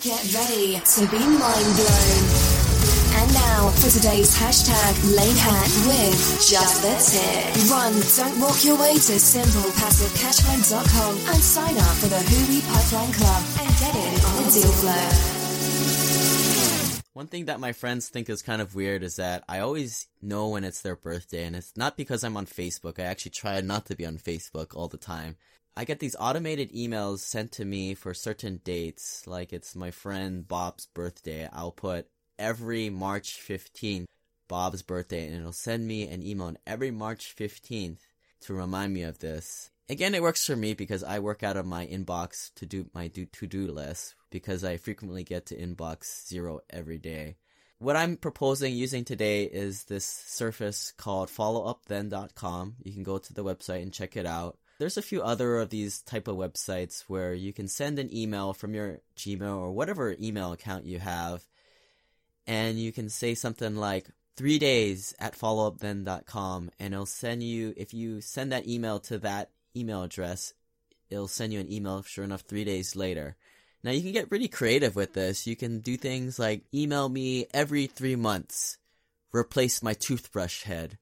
Get ready to be mind blown. And now for today's hashtag Lane Hack with Just the Tip. Run, don't walk your way to simplepassivecashflow.com and sign up for the Hui Pipeline Club and get in on the deal flow. One thing that my friends think is kind of weird is that I always know when it's their birthday, and it's not because I'm on Facebook. I actually try not to be on Facebook all the time. I get these automated emails sent to me for certain dates, like it's my friend Bob's birthday. I'll put every March 15th, Bob's birthday, and it'll send me an email on every March 15th to remind me of this. Again, it works for me because I work out of my inbox to do my do to do list because I frequently get to inbox zero every day. What I'm proposing using today is this surface called followupthen.com. You can go to the website and check it out. There's a few other of these type of websites where you can send an email from your Gmail or whatever email account you have and you can say something like three days at followupthen.com and it'll send you if you send that email to that email address, it'll send you an email, sure enough, three days later. Now you can get really creative with this. You can do things like email me every three months, replace my toothbrush head,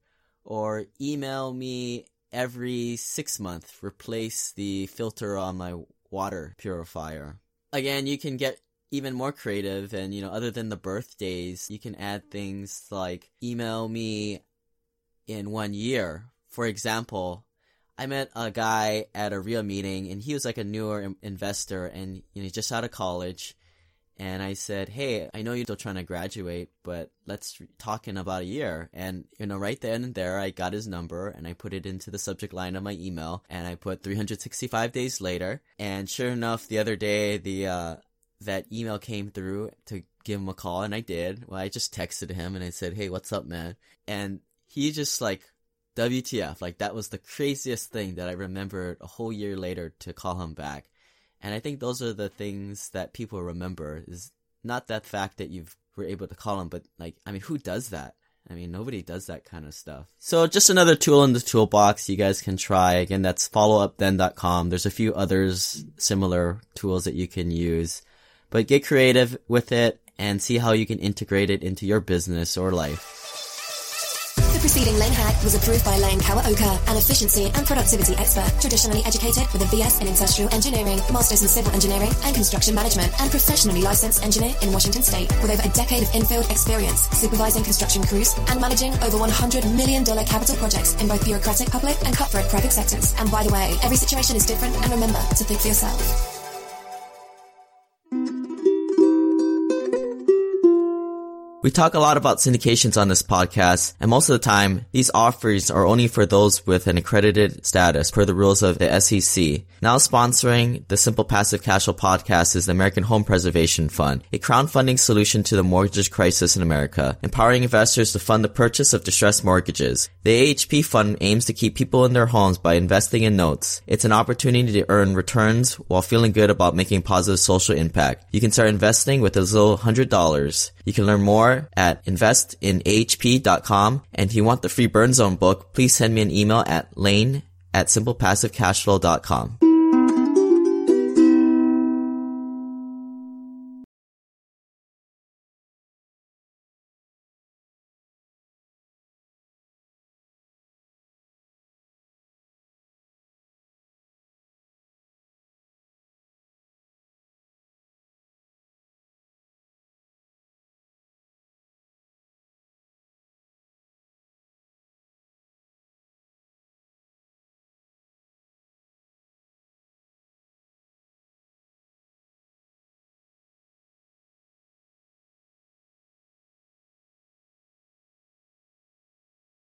or email me every six months, replace the filter on my water purifier. Again, you can get even more creative and, you know, other than the birthdays, you can add things like email me in one year. For example, I met a guy at a real meeting, and he was like a newer investor, and you know, just out of college. And I said, "Hey, I know you're still trying to graduate, but let's talk in about a year." And you know, right then and there, I got his number and I put it into the subject line of my email, and I put 365 days later. And sure enough, the other day, the uh, that email came through to give him a call, and I did. Well, I just texted him and I said, "Hey, what's up, man?" And he just like WTF, like that was the craziest thing that I remembered a whole year later to call him back. And I think those are the things that people remember is not that fact that you were able to call him, but like, I mean, who does that? I mean, nobody does that kind of stuff. So just another tool in the toolbox you guys can try. Again, that's followupthen.com. There's a few others similar tools that you can use, but get creative with it and see how you can integrate it into your business or life. The preceding Lane Hack was approved by Lane Kawaoka, an efficiency and productivity expert, traditionally educated with a BS in industrial engineering, masters in civil engineering and construction management, and professionally licensed engineer in Washington State, with over a decade of in-field experience, supervising construction crews and managing over $100 million capital projects in both bureaucratic public and cutthroat private sectors. And by the way, every situation is different, and remember to think for yourself. We talk a lot about syndications on this podcast, and most of the time, these offers are only for those with an accredited status per the rules of the SEC. Now sponsoring the Simple Passive Cash Flow podcast is the American Home Preservation Fund, a crowdfunding solution to the mortgage crisis in America, empowering investors to fund the purchase of distressed mortgages. The AHP fund aims to keep people in their homes by investing in notes. It's an opportunity to earn returns while feeling good about making positive social impact. You can start investing with as little $100. You can learn more at investinahp.com. And if you want the free Burn Zone book, please send me an email at lane at simplepassivecashflow.com.